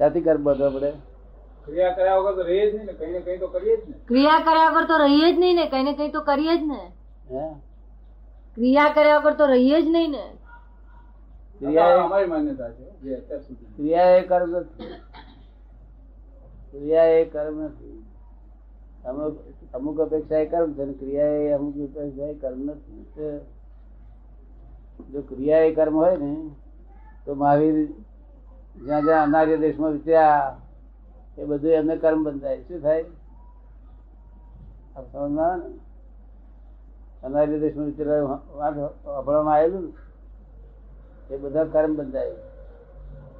ત્યાંથી કર્મ બાંધવા પડે? ક્રિયા કર્યા વગર તો રહીએ જ નહીં ને કઈ ને કઈ તો કરીએ જ ને. ક્રિયા કર્યા વગર તો રહીએ જ નહીં ને કઈ ને કઈ તો કરીએ જ ને. હે? ક્રિયા કર્યા વગર તો રહીએ જ નહીં ને. ક્રિયા એ- અમારી માન્યતા છે જે અત્યાર સુધી. ક્રિયા એ કર્મ નથી. ક્રિયા એ કર્મ નથી. અમુક અમુક અપેક્ષા એ કર્મ છે ને ક્રિયા એ અમુક અપેક્ષા એ કર્મ નથી. જો ક્રિયા એ કર્મ હોય ને તો મહાવીર જ્યાં જ્યાં અનાર્ય દેશમાં વિચર્યા એ બધું એમને કર્મ બંધાય. શું થાય? સમજમાં અનાર્ય દેશમાં વિચાર અભળવામાં આવેલું એ બધા કર્મ બંધાય.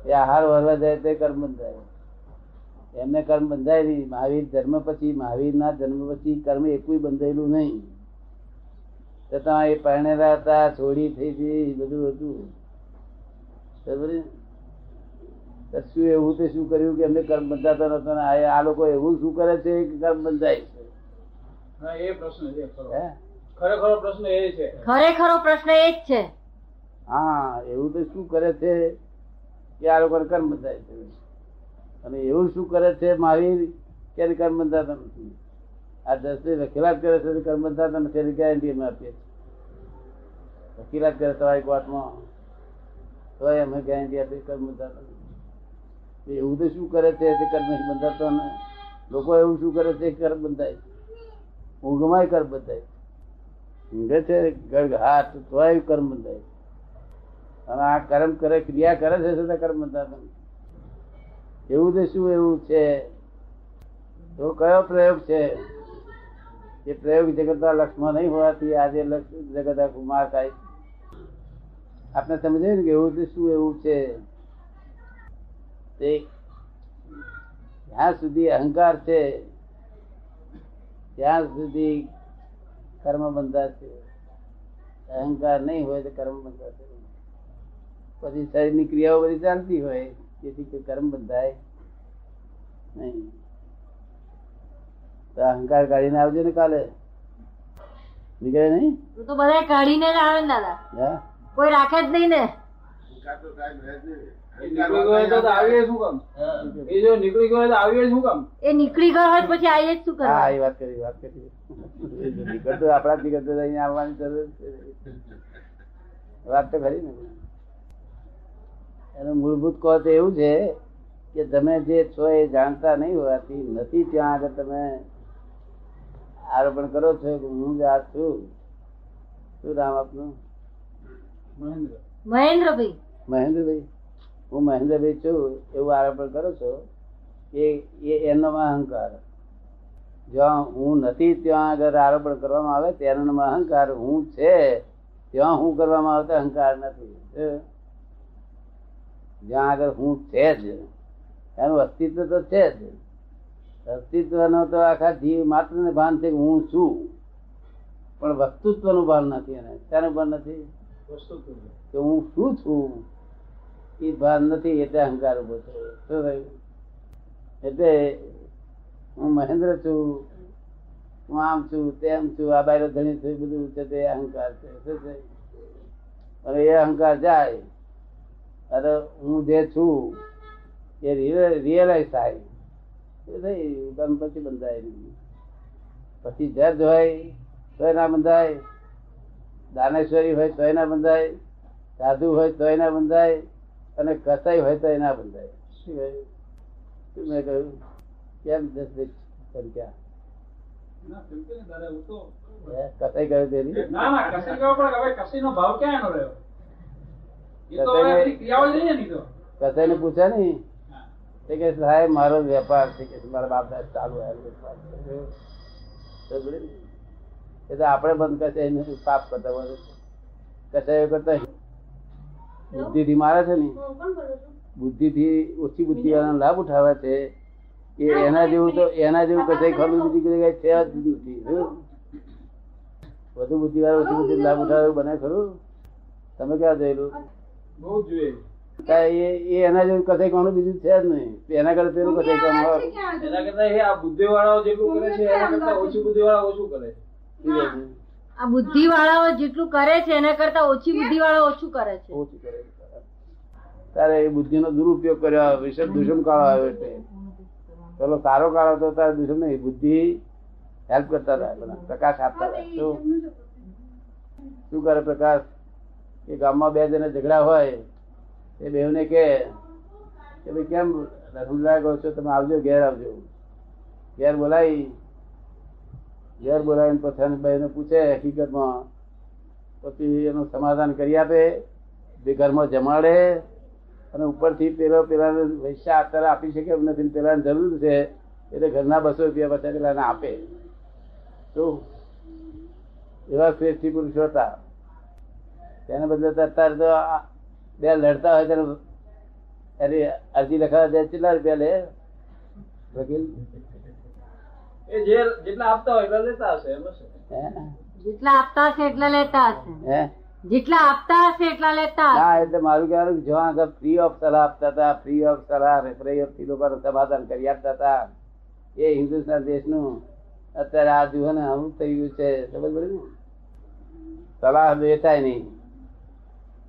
એ આહાર વરવા જાય તે કર્મ બંધાય. એમને કર્મ બંધાય નહીં. મહાવીર ધર્મ પછી, મહાવીરના જન્મ પછી કર્મ એકુય બંધાયેલું નહીં. છતાં એ પરણેલા હતા છોડી થઈ હતી બધું હતું. શું એવું તે શું કર્યું કે એમને કર્મ બંધાતા નતો ને આ લોકો એવું શું કરે છે કે કર્મ બંધાય છે? એ પ્રશ્ન છે હે? ખરેખરો પ્રશ્ન એ છે. ખરેખરો પ્રશ્ન એ જ છે. હા એવું તો શું કરે છે કે આ લોકોને કર્મ બંધાય છે? અને એવું શું કરે છે મહાવીર કે કર્મ બંધાતા નથી? આ દસથી વકીલાત કરે છે કર્મ બંધાતા નથી એની ગેરંટી અમે આપીએ છીએ. વકીલાત કરે તમારી કોર્ટમાં? તો અમે ગેરંટી આપીએ કર્મ બંધાતા નથી. એવું તો શું કરે છે તે કર્મ નહીં બંધાતો ને લોકો એવું શું કરે છે કર્મ બંધાય. ઊંઘમાં કર્મ બંધાય. ઊંઘે છે હાથ તોય કર્મ બંધાય. અને આ કર્મ કરે, ક્રિયા કરે છે તો કર્મ બંધાતા એવું તો શું એવું છે? તો કયો પ્રયોગ છે? એ પ્રયોગ જગતના લક્ષમાં નહીં હોવાથી આજે જગત આખું માર આપણે સમજાયું ને કે એવું તો શું એવું છે? તે જ્યાં સુધી અહંકાર છે ત્યાં સુધી કર્મ બંધાશે અહંકાર નહીં હોય તો કર્મ બંધાશે છે. પછી શરીરની ક્રિયાઓ બધી ચાલતી હોય જેથી કર્મ બંધાય નહીં. તો અહંકાર કાઢીને આવજો ને કાલે. નીકળે નહીં? તું તો બધા કાઢીને જ આવે ને દાદા. કોઈ રાખે જ નહીં ને. નીકળી ગયો તો તો આવીએ શું કામ? એ જો નીકળી ગયો તો આવીએ શું કામ? એ નીકળી ગયો હોય પછી આવીએ શું હા એ વાત કરી વાત કરી. નીકળતો આપણા જ નીકળતો અહીંયા આવવાની જરૂર વાત તો ખરી ને. એનું મૂળભૂત કહો તો એવું છે કે તમે જે છો એ જાણતા નહીં હોવાથી નથી ત્યાં આગળ તમે આરોપણ કરો છો કે હું જ આ છું. શું નામ આપનું? મહેન્દ્ર મહેન્દ્રભાઈ. મહેન્દ્રભાઈ. હું મહેન્દ્રભાઈ છું એવું આરોપણ કરો છો એ એ એનો અહંકાર. જ્યાં હું નથી ત્યાં આગળ આરોપણ કરવામાં આવે તેનો અહંકાર હું છે. ત્યાં હું કરવામાં આવતો અહંકાર નથી? જ્યાં આગળ હું છે જ. એનું અસ્તિત્વ તો છે જ. અસ્તિત્વનો તો આખા જીવ માત્ર ને ભાન છે કે હું છું. પણ વસ્તુત્વનું ભાન નથી એને. શાનું ભાન નથી? કે હું શું છું? એ ભાન નથી એટલે અહંકાર ઊભો થયો શું થયું? એટલે હું મહેન્દ્ર છું, હું આમ છું, તેમ છું, આ બાયરો ધણી છું બધું છે, તે અહંકાર છે. શું છે? અને એ અહંકાર જાય. અરે હું જે છું, એ રિયલાઇઝ થાય. એ થઈ? કર્મ પછી બંધાય નહીં. પછી જજ હોય, તોય ના બંધાય. દાનેશ્વરી હોય, તોય ના બંધાય. સાધુ હોય, તોય ના બંધાય. અને કસાઈ હોય તોય ના બંધાય શું કહ્યું? મેં કહ્યું કેમ દસ દસ તો- હે? કસાઈ તેની ગયો પણ હવે કસીનો ભાવ ક્યાં એનો રહ્યો? એ તો કસાઈને- હવે એની ક્રિયાઓ જ નહીં ને ઈ તો. કસાઈ ને પૂછે ને? તે કે સાહેબ મારો વેપાર છે કે મારા બાપ દાદા ચાલુ. તો એ તો આપણે બંધ કરશે પાપ કરતા કસાયો કરતા બુદ્ધિ થી મારે છે ને બુદ્ધિ થી ઓછી બુદ્ધિ વાળા લાભ ઉઠાવે છે એ એના જેવું તો એના જેવું કચાઈ ખરું બીજી કઈ છે જ નથી? વધુ બુદ્ધિ વાળા ઓછી બુદ્ધિ લાભ ઉઠાવે બને ખરું? તમે ક્યાં જોયેલું? બહુ જોઈએ. કાંઈ એ એ એના જેવું કસાઈ કોનું બીજું છે જ નહીં. એના કરતા તેનું કસાઈ કોણ હોય? એના કરતા એ આ બુદ્ધિ વાળાઓ જેટલું કરે છે એના કરતા ઓછી બુદ્ધિ વાળા ઓછું કરે છે? આ બુદ્ધિ વાળાઓ જેટલું કરે છે એના કરતા ઓછી બુદ્ધિ વાળા ઓછું કરે છે. ઓછું કરે છે. તારે એ બુદ્ધિનો દુરુપયોગ કર્યો વિશે દૂષણ કાળો આવ્યો એટલે ચલો સારો કાળો હતો તારે દૂષણ નહીં બુદ્ધિ હેલ્પ કરતા હતા બધા પ્રકાશ આપતા હતા. શું? શું કરે પ્રકાશ? કે ગામમાં બે જણા ઝઘડા હોય એ બેવને કે કે ભાઈ કેમ રસુલ્લા કહો છો તમે આવજો ઘેર આવજો. ઘેર બોલાવી ઘેર બોલાવીને પછી પૂછે, હકીકતમાં પછી એનું સમાધાન કરી આપે બે ઘરમાં જમાડે અને ઉપરથી પેલો પેલા પૈસા અત્યારે આપી શકે એમ નથી પેલાને જરૂર છે, એટલે ઘરના બસો રૂપિયા પાછા પેલાને આપે. શું એવા શ્રેષ્ઠી પુરુષો હતા. તેને બદલે અત્યારે તો બે લડતા હોય ત્યારે એની અરજી લખાવા જાય, કેટલા રૂપિયા લે? વકીલ? એ જે જેટલા આપતા હોય એટલા લેતા હશે એમ હશે જેટલા આપતા હશે એટલા લેતા હશે. હે? જેટલા આપતા હશે એટલા લેતા ના એટલે મારું કહેવાનું જો આગળ ફ્રી ઓફ સલાહ આપતા હતા ફ્રી ઓફ સલાહ રેફરી ઓફ લોકોને સમાધાન કરી આપતા હતા એ હિન્દુસ્તાન દેશનું અત્યારે આ જુઓ ને આવું થઈ ગયું છે ખબર પડે ને? સલાહ વેચાય નહીં.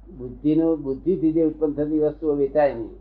બુદ્ધિનું બુદ્ધિથી જે ઉત્પન્ન થતી વસ્તુઓ વેચાય નહીં.